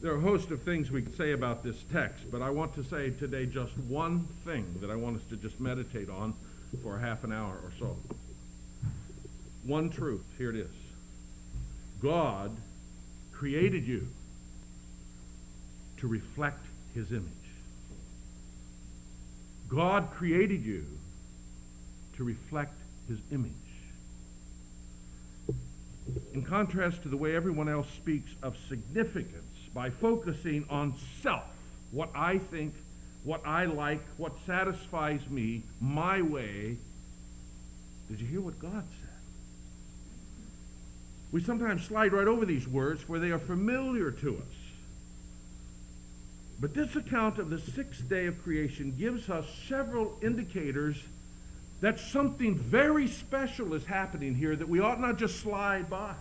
There are a host of things we could say about this text, but I want to say today just one thing that I want us to just meditate on for a half an hour or so. One truth, here it is. God created you to reflect his image. God created you to reflect his image. In contrast to the way everyone else speaks of significance by focusing on self, what I think, what I like, what satisfies me, my way, did you hear what God said? We sometimes slide right over these words where they are familiar to us. But this account of the sixth day of creation gives us several indicators that something very special is happening here that we ought not just slide by.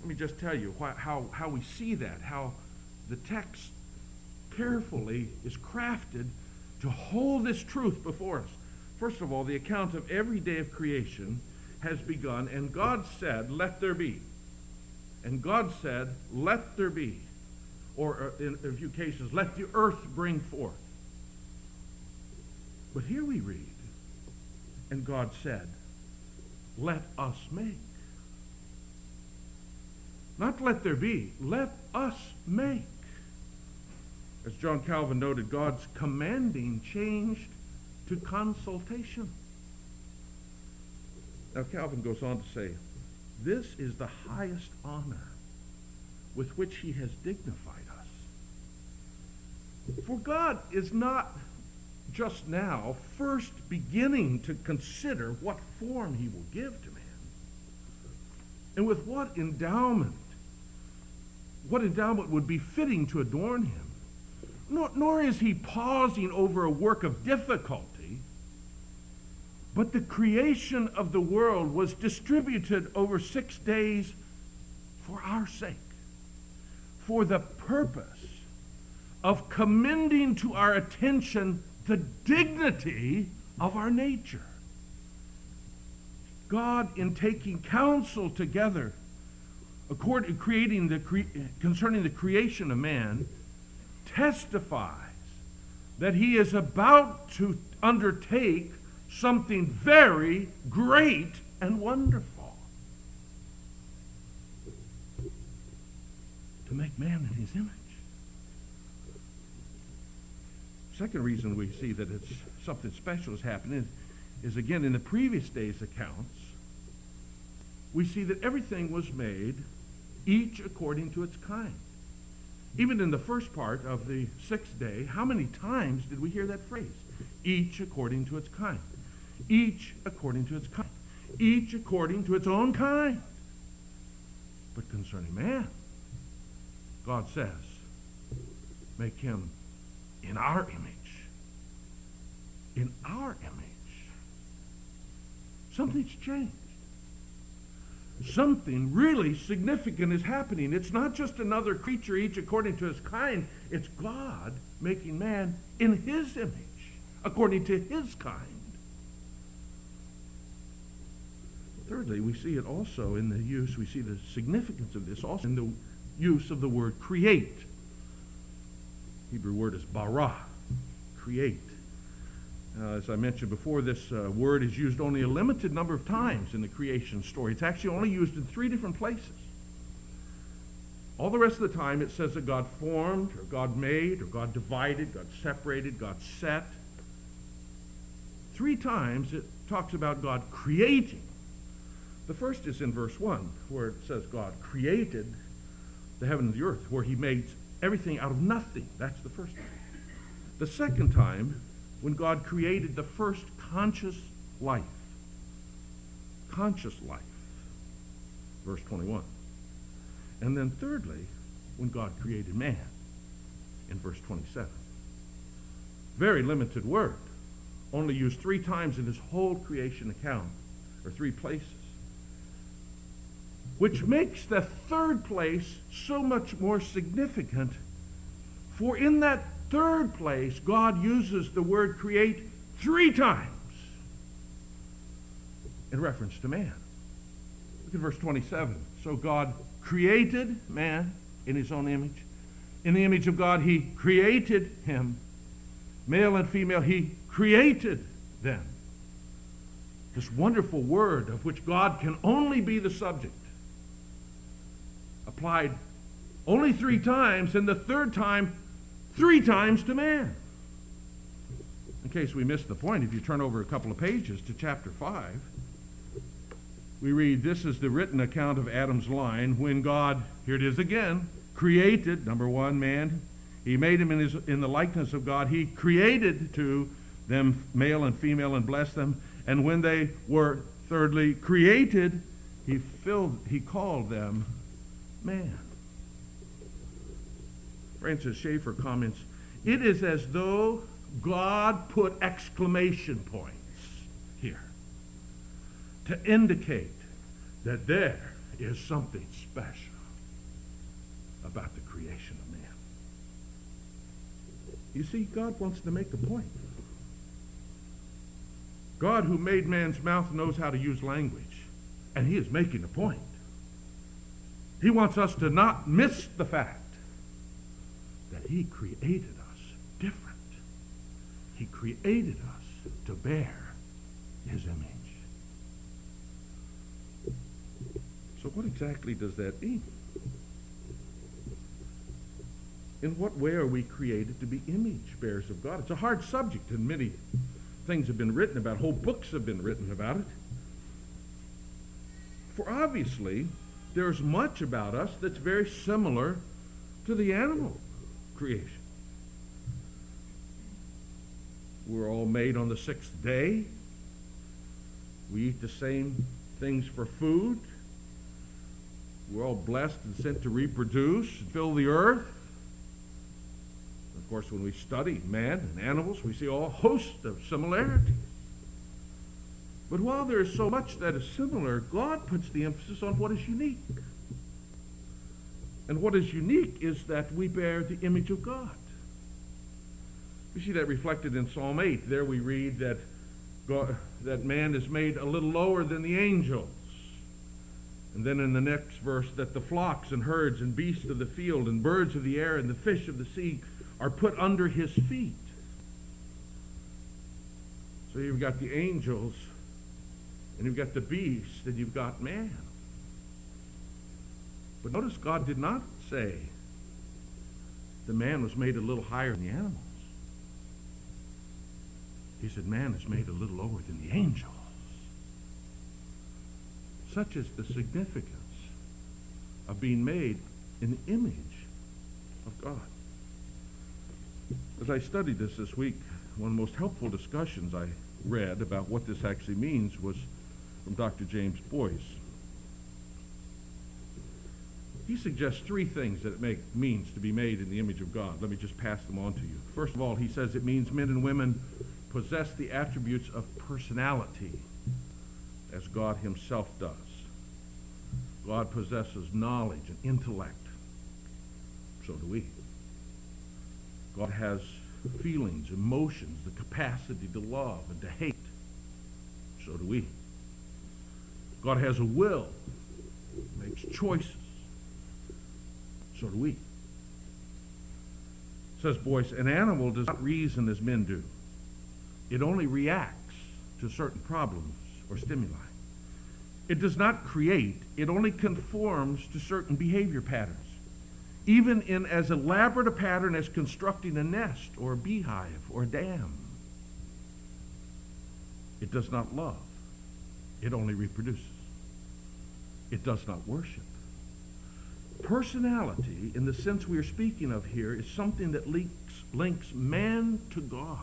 Let me just tell you why, how, how we see that, how the text carefully is crafted to hold this truth before us. First of all, the account of every day of creation has begun, and God said, Let there be. And God said, Let there be. Or uh, in a few cases, let the earth bring forth. But here we read, and God said, Let us make. Not let there be, let us make. As John Calvin noted, God's commanding changed to consultation. Now, Calvin goes on to say, This is the highest honor with which he has dignified us. For God is not just now first beginning to consider what form he will give to man and with what endowment, what endowment would be fitting to adorn him. Nor, nor is he pausing over a work of difficulty, but the creation of the world was distributed over six days for our sake, for the purpose of commending to our attention the dignity of our nature. God, in taking counsel together, according, creating the, cre- concerning the creation of man, testifies that he is about to undertake something very great and wonderful. To make man in his image. Second reason we see that it's something special is happening is, is again in the previous day's accounts, we see that everything was made each according to its kind. Even in the first part of the sixth day, how many times did we hear that phrase? Each according to its kind. Each according to its kind. Each according to its own kind. But concerning man, God says, make him in our image. In our image. Something's changed. Something really significant is happening. It's not just another creature, each according to his kind. It's God making man in his image, according to his kind. Thirdly, we see it also in the use, we see the significance of this also in the use of the word create. Hebrew word is bara, create. Uh, as I mentioned before, this uh, word is used only a limited number of times in the creation story. It's actually only used in three different places. All the rest of the time, it says that God formed, or God made, or God divided, God separated, God set. Three times it talks about God creating. The first is in verse 1, where it says God created the heaven and the earth, where he made everything out of nothing. That's the first time. The second time, when God created the first conscious life. Conscious life. Verse 21. And then thirdly, when God created man in verse 27. Very limited word. Only used three times in his whole creation account, or three places. Which makes the third place so much more significant. For in that third place, God uses the word create three times in reference to man. Look at verse 27. So God created man in his own image. In the image of God, he created him. Male and female, he created them. This wonderful word of which God can only be the subject, applied only three times, and the third time, three times to man. In case we missed the point, if you turn over a couple of pages to chapter 5, we read, This is the written account of Adam's line when God, here it is again, created, number one, man. He made him in, his, in the likeness of God. He created to them male and female and blessed them. And when they were, thirdly, created, he, filled, he called them man. Francis Schaeffer comments, it is as though God put exclamation points here to indicate that there is something special about the creation of man. You see, God wants to make a point. God, who made man's mouth, knows how to use language, and he is making a point. He wants us to not miss the fact that he created us different. He created us to bear his image. So what exactly does that mean? In what way are we created to be image bearers of God? It's a hard subject, and many things have been written about. Whole books have been written about it. For obviously, there's much about us that's very similar to the animal creation. We're all made on the sixth day. We eat the same things for food. We're all blessed and sent to reproduce and fill the earth. Of course, when we study man and animals, we see all a host of similarities. But while there is so much that is similar, God puts the emphasis on what is unique. And what is unique is that we bear the image of God. We see that reflected in Psalm 8. There we read that, God, that man is made a little lower than the angels. And then in the next verse, that the flocks and herds and beasts of the field and birds of the air and the fish of the sea are put under his feet. So you've got the angels, and you've got the beast, and you've got man. But notice God did not say the man was made a little higher than the animals. He said man is made a little lower than the angels. Such is the significance of being made in the image of God. As I studied this this week, one of the most helpful discussions I read about what this actually means was from Dr. James Boice. He suggests three things that it make, means to be made in the image of God. Let me just pass them on to you. First of all, he says it means men and women possess the attributes of personality as God himself does. God possesses knowledge and intellect. So do we. God has feelings, emotions, the capacity to love and to hate. So do we. God has a will, makes choices. So do we. Says Boice, an animal does not reason as men do. It only reacts to certain problems or stimuli. It does not create, it only conforms to certain behavior patterns. Even in as elaborate a pattern as constructing a nest or a beehive or a dam. It does not love. It only reproduces. It does not worship. Personality, in the sense we are speaking of here, is something that links, links man to God,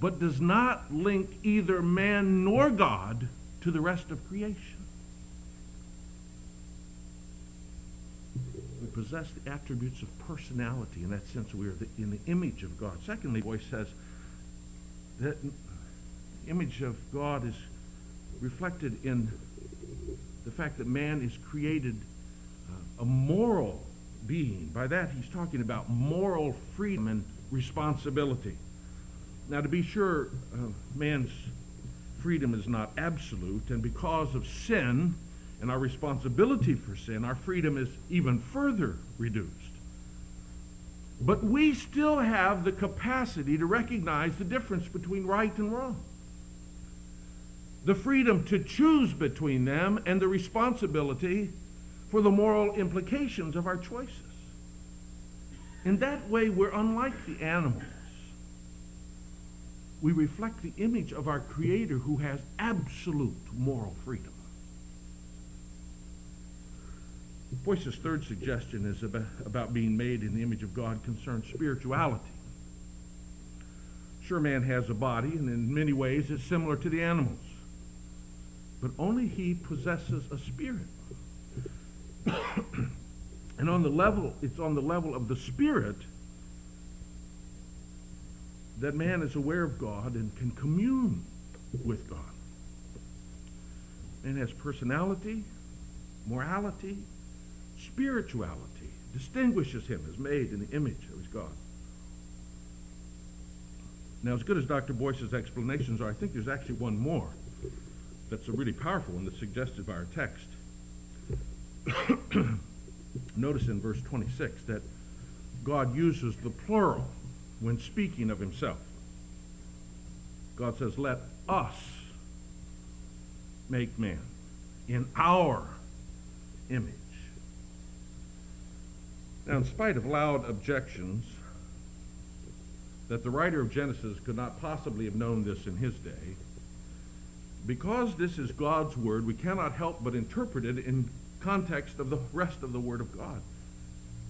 but does not link either man nor God to the rest of creation. We possess the attributes of personality. In that sense, we are the, in the image of God. Secondly, Boice says that the image of God is reflected in the fact that man is created a moral being. By that, he's talking about moral freedom and responsibility. Now, to be sure, uh, man's freedom is not absolute, and because of sin and our responsibility for sin, our freedom is even further reduced. But we still have the capacity to recognize the difference between right and wrong. The freedom to choose between them and the responsibility for the moral implications of our choices. In that way, we're unlike the animals. We reflect the image of our Creator who has absolute moral freedom. Boice's third suggestion is about, being made in the image of God concerns spirituality. Sure, man has a body, and in many ways it's similar to the animals. But only he possesses a spirit. and on the level, it's on the level of the spirit that man is aware of God and can commune with God. Man has personality, morality, spirituality distinguishes him as made in the image of his God. Now, as good as Dr. Boice's explanations are, I think there's actually one more that's a really powerful one that's suggested by our text. Notice in verse 26 that God uses the plural when speaking of himself. God says, Let us make man in our image. Now, in spite of loud objections that the writer of Genesis could not possibly have known this in his day, because this is God's word, we cannot help but interpret it in context of the rest of the word of God.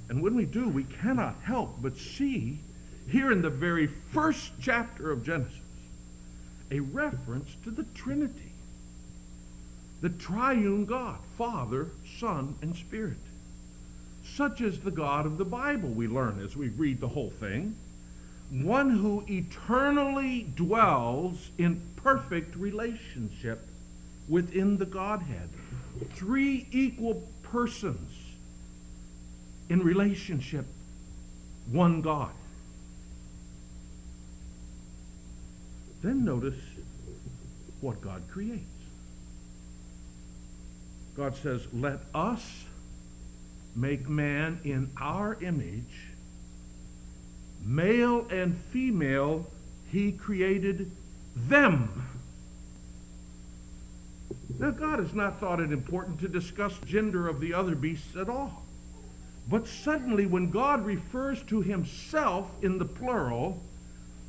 And when we do, we cannot help but see here in the very first chapter of Genesis a reference to the Trinity, the triune God, Father, Son, and Spirit. Such is the God of the Bible, we learn as we read the whole thing. One who eternally dwells in perfect relationship within the Godhead. Three equal persons in relationship, one God. Then notice what God creates. God says, Let us make man in our image, male and female, he created them. Now, God has not thought it important to discuss gender of the other beasts at all. But suddenly, when God refers to himself in the plural,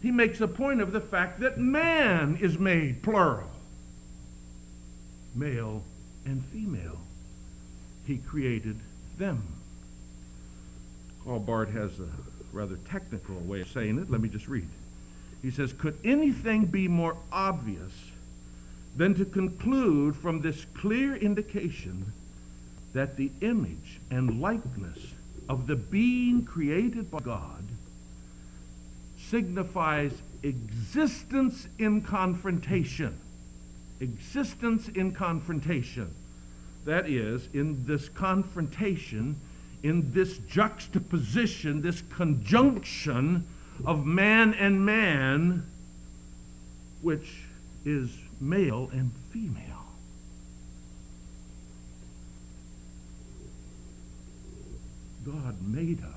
he makes a point of the fact that man is made plural. Male and female. He created them. Karl Barth has a rather technical way of saying it. Let me just read. He says, Could anything be more obvious than to conclude from this clear indication that the image and likeness of the being created by God signifies existence in confrontation? Existence in confrontation. That is, in this confrontation, in this juxtaposition, this conjunction of man and man, which is male and female. God made us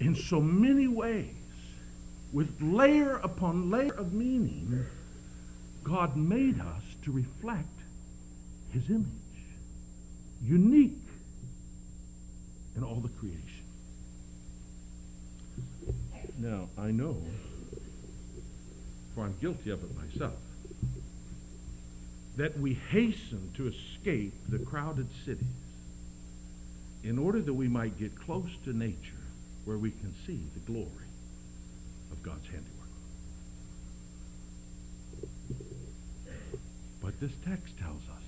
in so many ways, with layer upon layer of meaning. God made us to reflect his image, unique in all the creation. Now, I know, for I'm guilty of it myself, that we hasten to escape the crowded cities in order that we might get close to nature where we can see the glory of God's handiwork. But this text tells us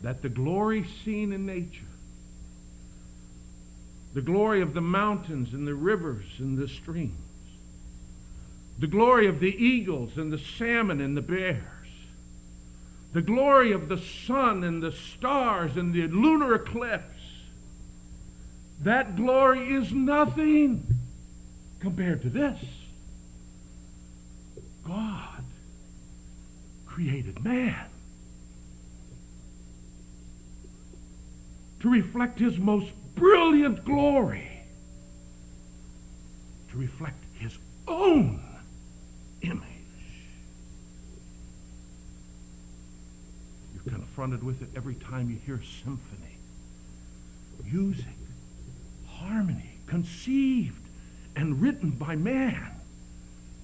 that the glory seen in nature, the glory of the mountains and the rivers and the streams, the glory of the eagles and the salmon and the bears, the glory of the sun and the stars and the lunar eclipse. That glory is nothing compared to this. God created man to reflect his most brilliant glory, to reflect his own image. You're confronted with it every time you hear symphony, music, harmony, conceived and written by man,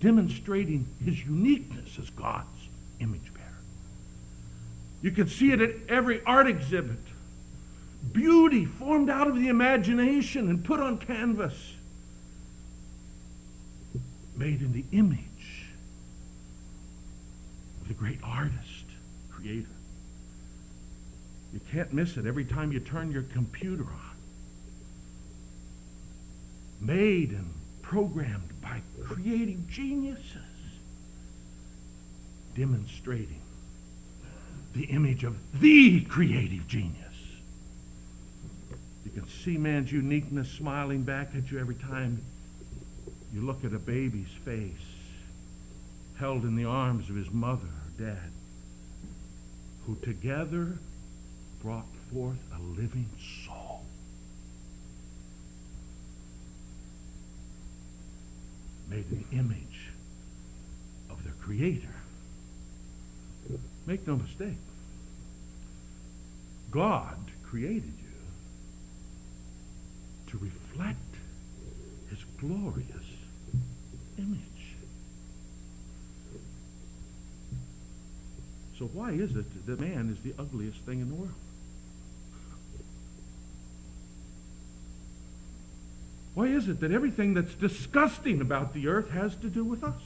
demonstrating his uniqueness as God's image bearer. You can see it at every art exhibit. Beauty formed out of the imagination and put on canvas. Made in the image the great artist, creator. You can't miss it every time you turn your computer on. Made and programmed by creative geniuses, demonstrating the image of the creative genius. You can see man's uniqueness smiling back at you every time you look at a baby's face held in the arms of his mother or dad, who together brought forth a living soul. Made the image of their Creator. Make no mistake. God created you to reflect his glorious image. So why is it that man is the ugliest thing in the world? Why is it that everything that's disgusting about the earth has to do with us?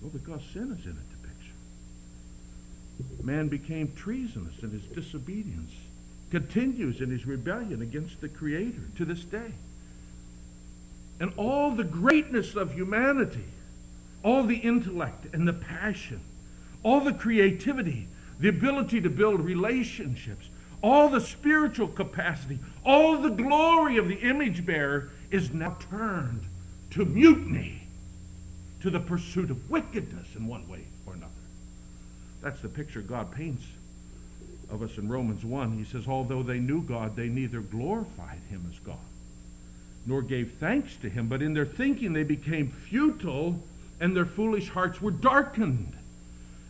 Well, because sin is in it, the picture. Man became treasonous in his disobedience, continues in his rebellion against the Creator to this day. And all the greatness of humanity, all the intellect and the passion, all the creativity, the ability to build relationships, all the spiritual capacity, all the glory of the image bearer is now turned to mutiny to the pursuit of wickedness in one way or another. That's the picture God paints of us in Romans 1. He says, Although they knew God, they neither glorified him as God nor gave thanks to him, but in their thinking they became futile and their foolish hearts were darkened.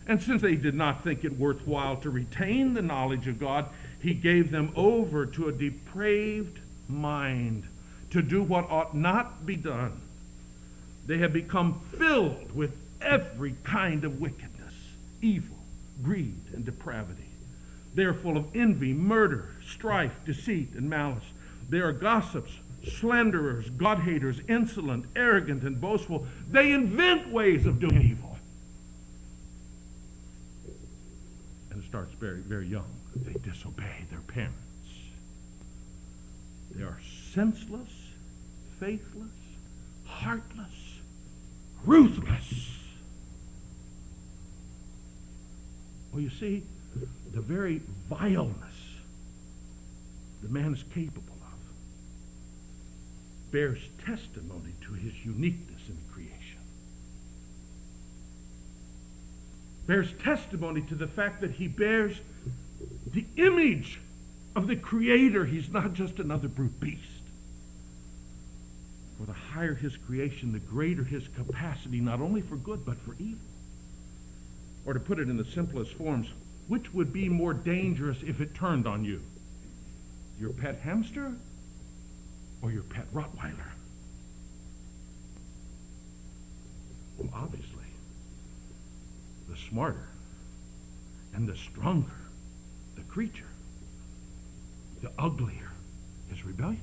And since they did not think it worthwhile to retain the knowledge of God, he gave them over to a depraved mind to do what ought not be done. They have become filled with every kind of wickedness, evil, greed, and depravity. They are full of envy, murder, strife, deceit, and malice. They are gossips, slanderers, God haters, insolent, arrogant, and boastful. They invent ways of doing evil. And it starts very, very young. They disobey their parents. They are senseless, faithless, heartless, ruthless. Well, you see, the very vileness the man is capable bears testimony to his uniqueness in creation. Bears testimony to the fact that he bears the image of the Creator. He's not just another brute beast. For the higher his creation, the greater his capacity, not only for good, but for evil. Or to put it in the simplest forms, which would be more dangerous if it turned on you? Your pet hamster or your pet Rottweiler? Well, obviously, the smarter and the stronger the creature, the uglier his rebellion.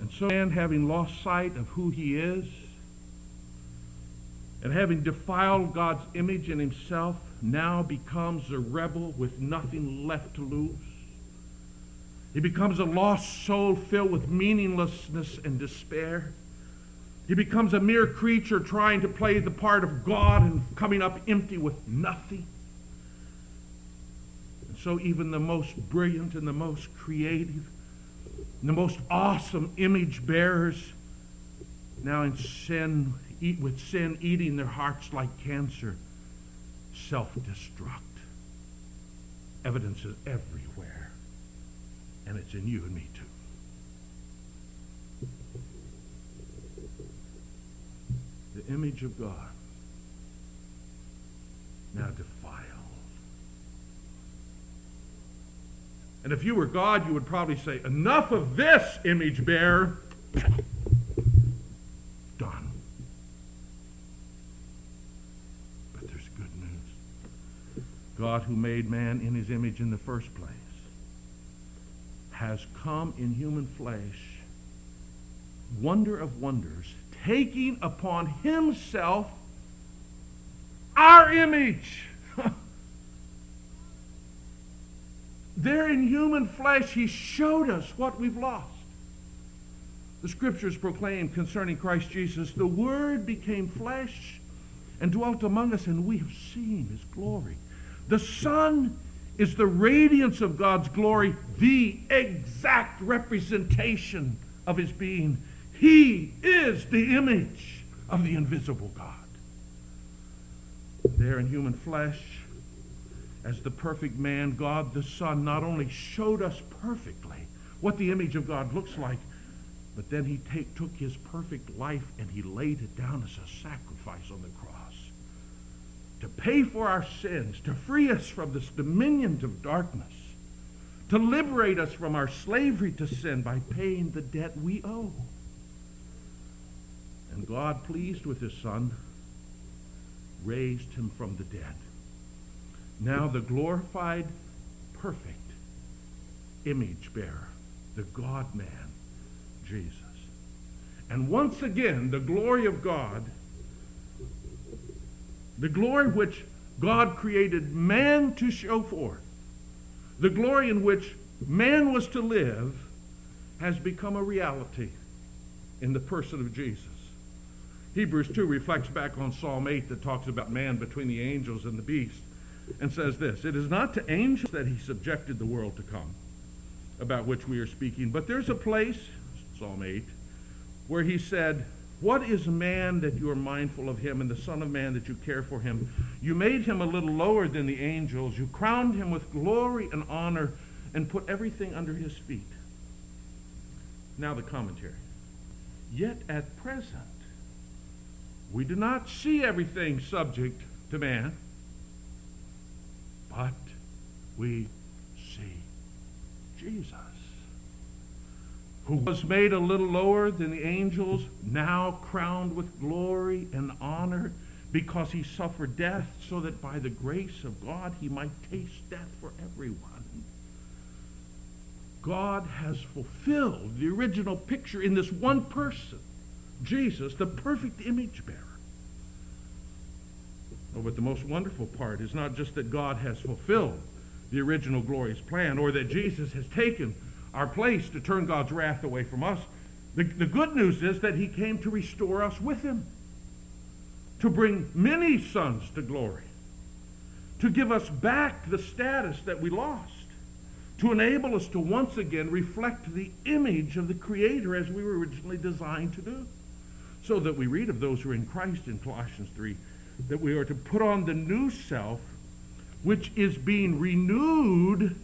And so, man, having lost sight of who he is, and having defiled God's image in himself, now becomes a rebel with nothing left to lose. He becomes a lost soul filled with meaninglessness and despair. He becomes a mere creature trying to play the part of God and coming up empty with nothing. And so, even the most brilliant and the most creative the most awesome image bearers now in sin, eat with sin eating their hearts like cancer, self-destruct. Evidence is everywhere. And it's in you and me too. The image of God now defiled. And if you were God, you would probably say, Enough of this, image bearer. Done. But there's good news. God, who made man in his image in the first place, has come in human flesh, wonder of wonders, taking upon himself our image. there in human flesh, he showed us what we've lost. The scriptures proclaim concerning Christ Jesus, the Word became flesh and dwelt among us, and we have seen his glory. The Son is the radiance of God's glory, the exact representation of his being. He is the image of the invisible God. There in human flesh, as the perfect man, God the Son not only showed us perfectly what the image of God looks like, but then he take, took his perfect life and he laid it down as a sacrifice on the cross to pay for our sins, to free us from this dominion of darkness, to liberate us from our slavery to sin by paying the debt we owe. And God, pleased with his Son, raised him from the dead. Now the glorified, perfect image bearer, the God man, Jesus. And once again, the glory of God, the glory which God created man to show forth, the glory in which man was to live, has become a reality in the person of Jesus. Hebrews 2 reflects back on Psalm 8 that talks about man between the angels and the beast and says this It is not to angels that he subjected the world to come, about which we are speaking, but there's a place, Psalm 8, where he said, What is man that you are mindful of him, and the Son of Man that you care for him? You made him a little lower than the angels. You crowned him with glory and honor and put everything under his feet. Now the commentary. Yet at present, we do not see everything subject to man, but we see Jesus, who was made a little lower than the angels, now crowned with glory and honor because he suffered death so that by the grace of God he might taste death for everyone. God has fulfilled the original picture in this one person Jesus, the perfect image bearer. Oh, but the most wonderful part is not just that God has fulfilled the original glorious plan or that Jesus has taken our place to turn God's wrath away from us. The, the good news is that he came to restore us with him, to bring many sons to glory, to give us back the status that we lost, to enable us to once again reflect the image of the Creator as we were originally designed to do so that we read of those who are in Christ in Colossians 3, that we are to put on the new self, which is being renewed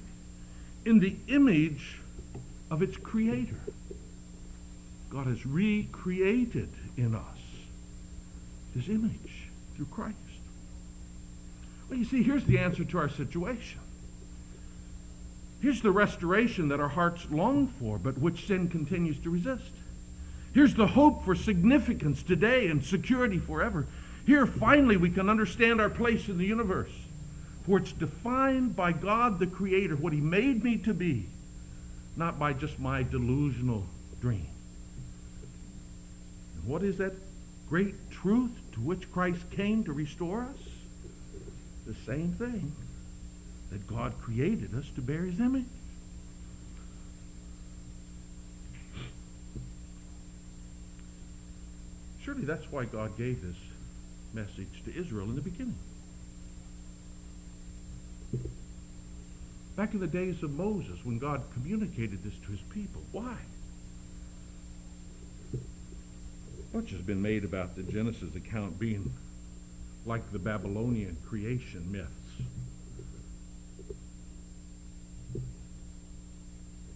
in the image of its creator. God has recreated in us his image through Christ. Well, you see, here's the answer to our situation. Here's the restoration that our hearts long for, but which sin continues to resist. Here's the hope for significance today and security forever. Here, finally, we can understand our place in the universe. For it's defined by God the Creator, what He made me to be, not by just my delusional dream. And what is that great truth to which Christ came to restore us? The same thing that God created us to bear His image. Surely that's why God gave this message to Israel in the beginning. Back in the days of Moses, when God communicated this to his people. Why? Much has been made about the Genesis account being like the Babylonian creation myths.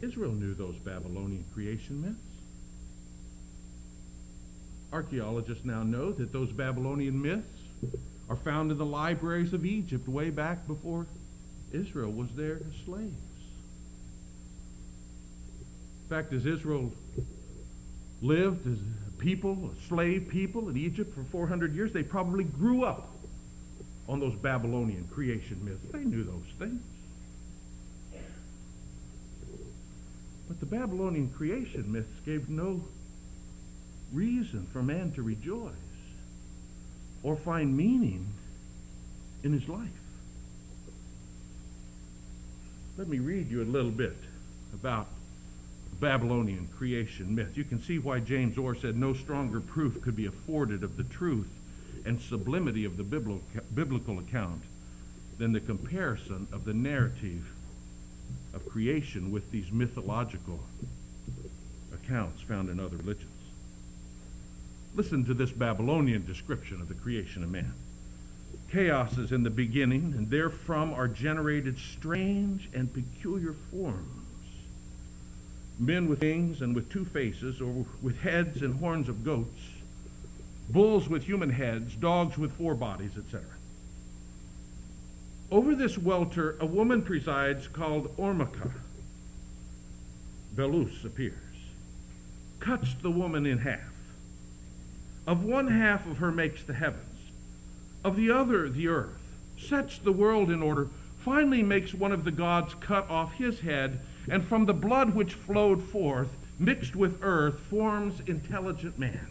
Israel knew those Babylonian creation myths. Archaeologists now know that those Babylonian myths are found in the libraries of Egypt way back before Israel was there as slaves. In fact, as Israel lived as a people, a slave people in Egypt for 400 years, they probably grew up on those Babylonian creation myths. They knew those things. But the Babylonian creation myths gave no reason for man to rejoice or find meaning in his life. Let me read you a little bit about the Babylonian creation myth. You can see why James Orr said no stronger proof could be afforded of the truth and sublimity of the biblical account than the comparison of the narrative of creation with these mythological accounts found in other religions. Listen to this Babylonian description of the creation of man. Chaos is in the beginning, and therefrom are generated strange and peculiar forms. Men with wings and with two faces, or with heads and horns of goats, bulls with human heads, dogs with four bodies, etc. Over this welter, a woman presides called Ormica. Belus appears, cuts the woman in half. Of one half of her makes the heavens, of the other the earth, sets the world in order, finally makes one of the gods cut off his head, and from the blood which flowed forth, mixed with earth, forms intelligent man.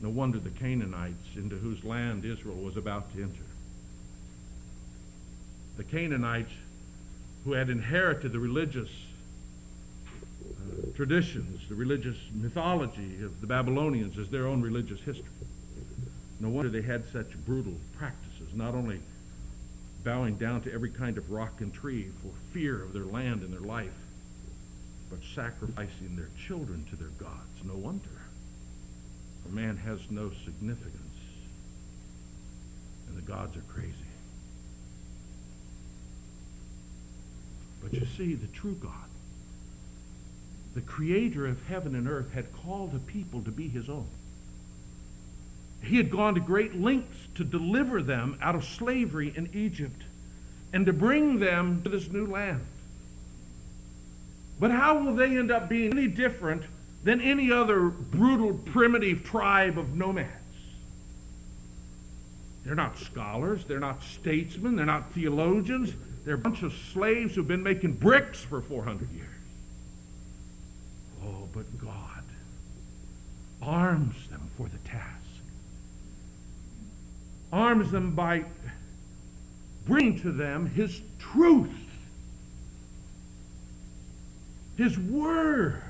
No wonder the Canaanites, into whose land Israel was about to enter. The Canaanites, who had inherited the religious traditions, the religious mythology of the Babylonians as their own religious history. No wonder they had such brutal practices, not only bowing down to every kind of rock and tree for fear of their land and their life, but sacrificing their children to their gods. No wonder for man has no significance, and the gods are crazy. But you see, the true God, the creator of heaven and earth, had called a people to be his own. He had gone to great lengths to deliver them out of slavery in Egypt and to bring them to this new land. But how will they end up being any different than any other brutal, primitive tribe of nomads. They're not scholars, they're not statesmen, they're not theologians, they're a bunch of slaves who've been making bricks for 400 years. But God arms them for the task. Arms them by bringing to them His truth, His Word.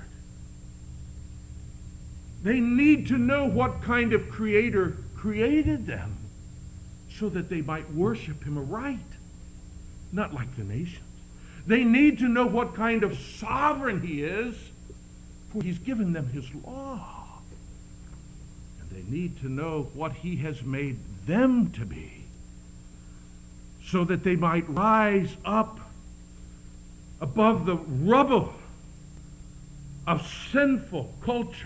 They need to know what kind of creator created them so that they might worship him aright, not like the nations. They need to know what kind of sovereign he is, for he's given them his law. And they need to know what he has made them to be, so that they might rise up above the rubble of sinful cultures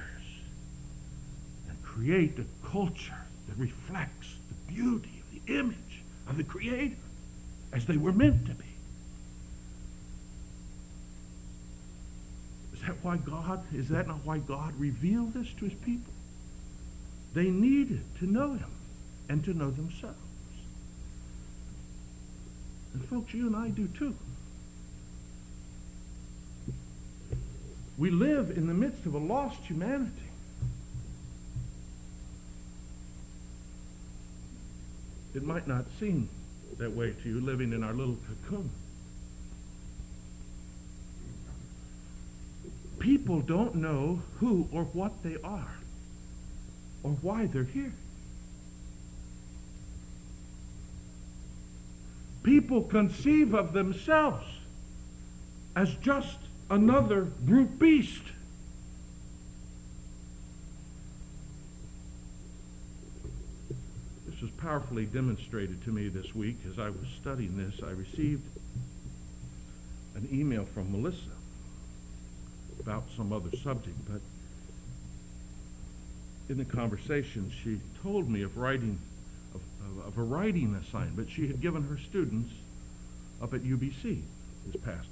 and create a culture that reflects the beauty of the image of the Creator as they were meant to be. That why God, is that not why God revealed this to his people? They needed to know him and to know themselves. And folks, you and I do too. We live in the midst of a lost humanity. It might not seem that way to you living in our little cocoon. People don't know who or what they are or why they're here. People conceive of themselves as just another brute beast. This was powerfully demonstrated to me this week as I was studying this. I received an email from Melissa about some other subject, but in the conversation, she told me of writing of, of, of a writing assignment she had given her students up at UBC this past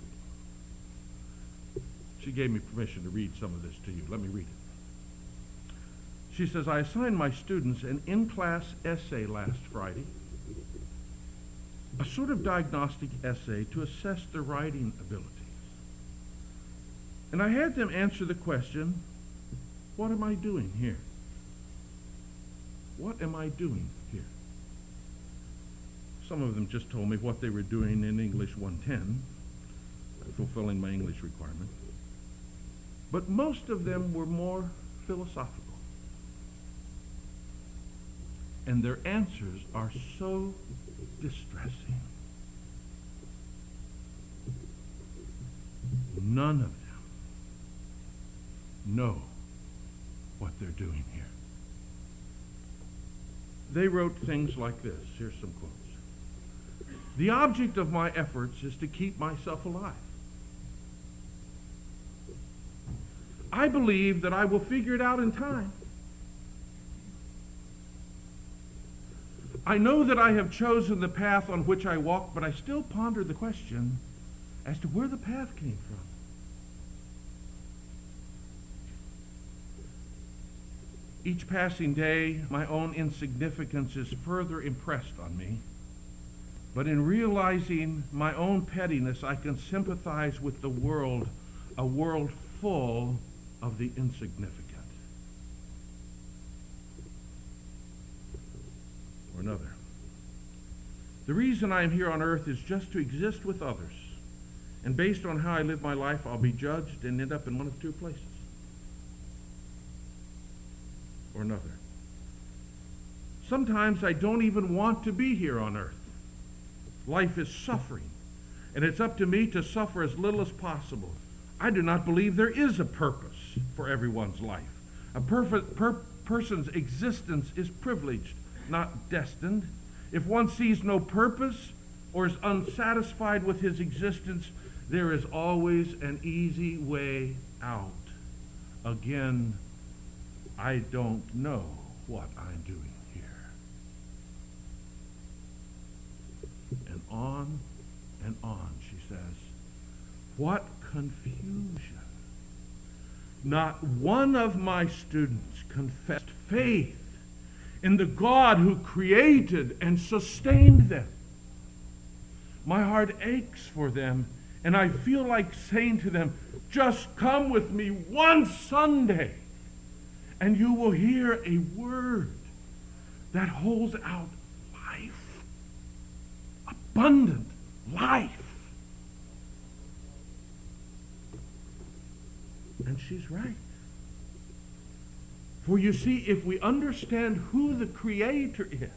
week. She gave me permission to read some of this to you. Let me read it. She says, I assigned my students an in-class essay last Friday, a sort of diagnostic essay to assess their writing abilities. And I had them answer the question, what am I doing here? What am I doing here? Some of them just told me what they were doing in English 110, fulfilling my English requirement. But most of them were more philosophical. And their answers are so distressing. None of know what they're doing here. They wrote things like this. Here's some quotes. The object of my efforts is to keep myself alive. I believe that I will figure it out in time. I know that I have chosen the path on which I walk, but I still ponder the question as to where the path came from. Each passing day, my own insignificance is further impressed on me. But in realizing my own pettiness, I can sympathize with the world, a world full of the insignificant. Or another. The reason I am here on earth is just to exist with others. And based on how I live my life, I'll be judged and end up in one of two places or another. Sometimes I don't even want to be here on earth. Life is suffering, and it's up to me to suffer as little as possible. I do not believe there is a purpose for everyone's life. A perfect, per, person's existence is privileged, not destined. If one sees no purpose or is unsatisfied with his existence, there is always an easy way out. Again, I don't know what I'm doing here. And on and on, she says, what confusion. Not one of my students confessed faith in the God who created and sustained them. My heart aches for them, and I feel like saying to them, just come with me one Sunday and you will hear a word that holds out life, abundant life. And she's right. For you see, if we understand who the Creator is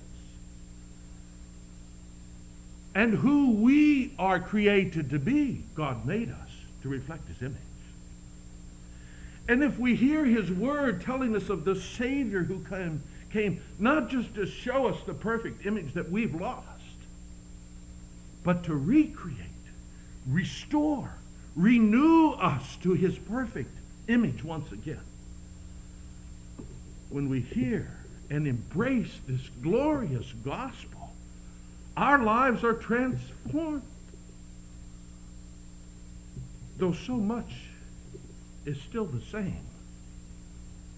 and who we are created to be, God made us to reflect His image. And if we hear his word telling us of the Savior who came, came not just to show us the perfect image that we've lost, but to recreate, restore, renew us to his perfect image once again. When we hear and embrace this glorious gospel, our lives are transformed. Though so much is still the same.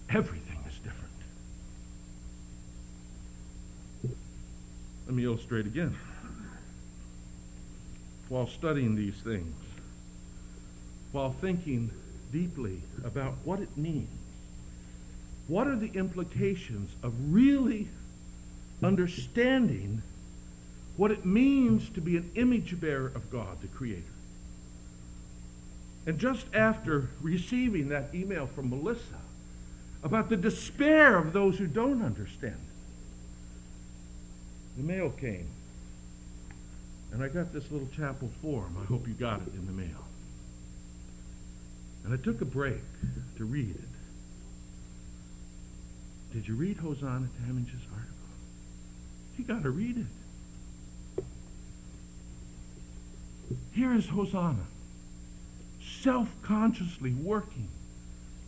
Everything is different. Let me illustrate again. While studying these things, while thinking deeply about what it means, what are the implications of really understanding what it means to be an image bearer of God, the Creator? And just after receiving that email from Melissa about the despair of those who don't understand, the mail came. And I got this little chapel form. I hope you got it in the mail. And I took a break to read it. Did you read Hosanna Tamich's article? You got to read it. Here is Hosanna, self consciously working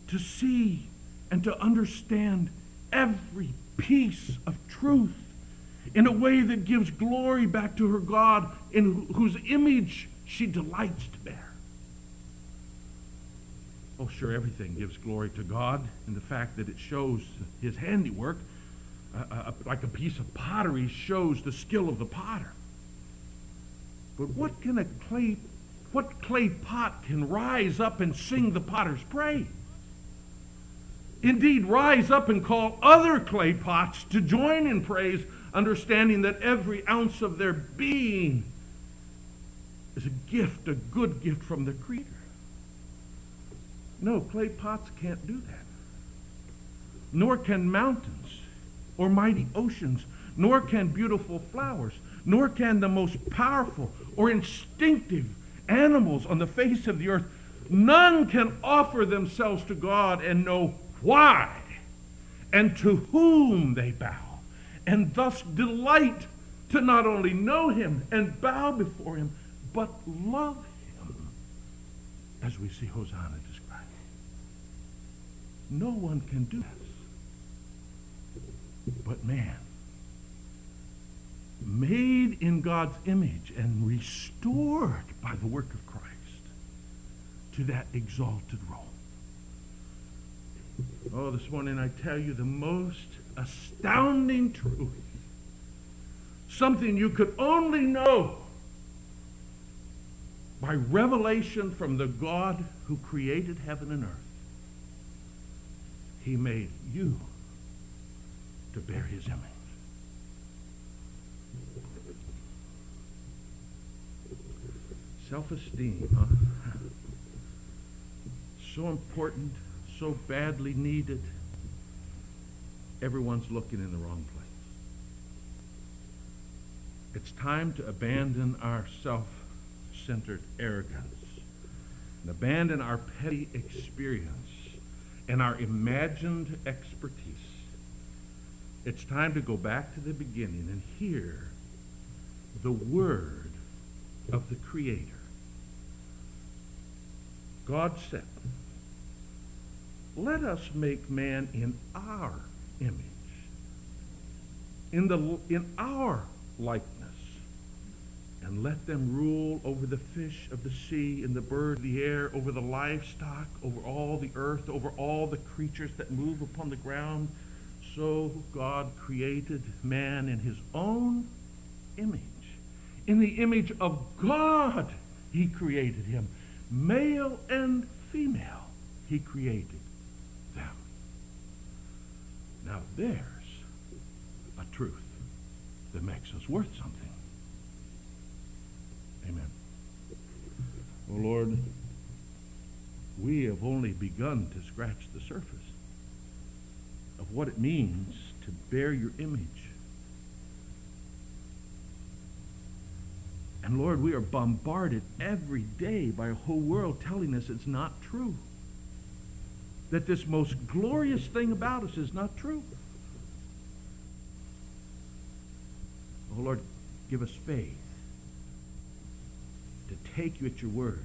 to see and to understand every piece of truth in a way that gives glory back to her God, in whose image she delights to bear. Oh, sure, everything gives glory to God in the fact that it shows his handiwork, uh, uh, like a piece of pottery shows the skill of the potter. But what can a clay, what clay pot can rise up and sing the potter's praise? Indeed, rise up and call other clay pots to join in praise, understanding that every ounce of their being is a gift, a good gift from the Creator. No, clay pots can't do that. Nor can mountains or mighty oceans, nor can beautiful flowers, nor can the most powerful or instinctive animals on the face of the earth. None can offer themselves to God and know why and to whom they bow, and thus delight to not only know him and bow before him, but love him, as we see Hosanna described. No one can do this but man made in God's image and restored by the work of Christ to that exalted role. Oh, this morning I tell you the most astounding truth. Something you could only know by revelation from the God who created heaven and earth. He made you to bear his image. Self-esteem, huh? So important, so badly needed. Everyone's looking in the wrong place. It's time to abandon our self-centered arrogance and abandon our petty experience and our imagined expertise. It's time to go back to the beginning and hear the word of the Creator. God said, let us make man in our image, in, the, in our likeness, and let them rule over the fish of the sea and the bird of the air, over the livestock, over all the earth, over all the creatures that move upon the ground. So God created man in his own image. In the image of God, he created him. Male and female, he created them. Now there's a truth that makes us worth something. Amen. Oh Lord, we have only begun to scratch the surface of what it means to bear your image. And Lord, we are bombarded every day by a whole world telling us it's not true. That this most glorious thing about us is not true. Oh Lord, give us faith to take you at your word